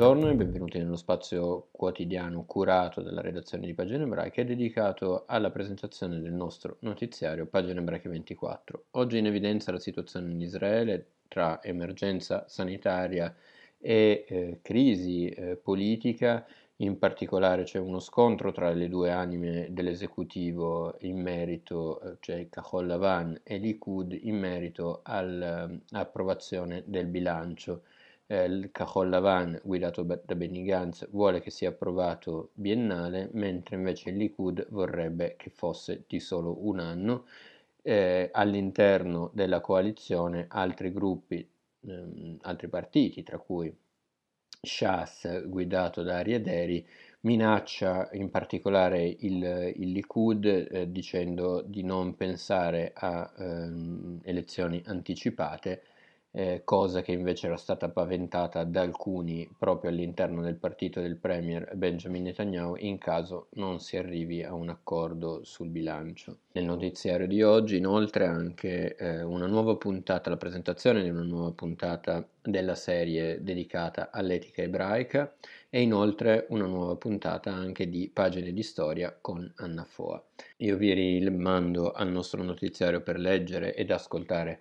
Buongiorno e benvenuti nello spazio quotidiano curato dalla redazione di Pagine Ebraiche dedicato alla presentazione del nostro notiziario Pagine Ebraiche 24. Oggi in evidenza la situazione in Israele tra emergenza sanitaria e eh, crisi eh, politica, in particolare c'è uno scontro tra le due anime dell'esecutivo in merito, cioè Kahol Lavan e Likud, in merito all'approvazione del bilancio il Cajol Lavan guidato da Benny Gantz vuole che sia approvato biennale, mentre invece il Likud vorrebbe che fosse di solo un anno. Eh, all'interno della coalizione altri gruppi, ehm, altri partiti, tra cui Shas guidato da Ariaderi, minaccia in particolare il, il Likud eh, dicendo di non pensare a ehm, elezioni anticipate eh, cosa che invece era stata paventata da alcuni proprio all'interno del partito del Premier Benjamin Netanyahu in caso non si arrivi a un accordo sul bilancio. Nel notiziario di oggi inoltre anche eh, una nuova puntata, la presentazione di una nuova puntata della serie dedicata all'etica ebraica e inoltre una nuova puntata anche di pagine di storia con Anna Foa. Io vi rimando al nostro notiziario per leggere ed ascoltare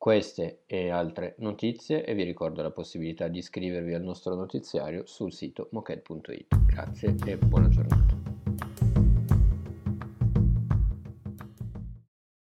queste e altre notizie e vi ricordo la possibilità di iscrivervi al nostro notiziario sul sito moked.it. Grazie e buona giornata.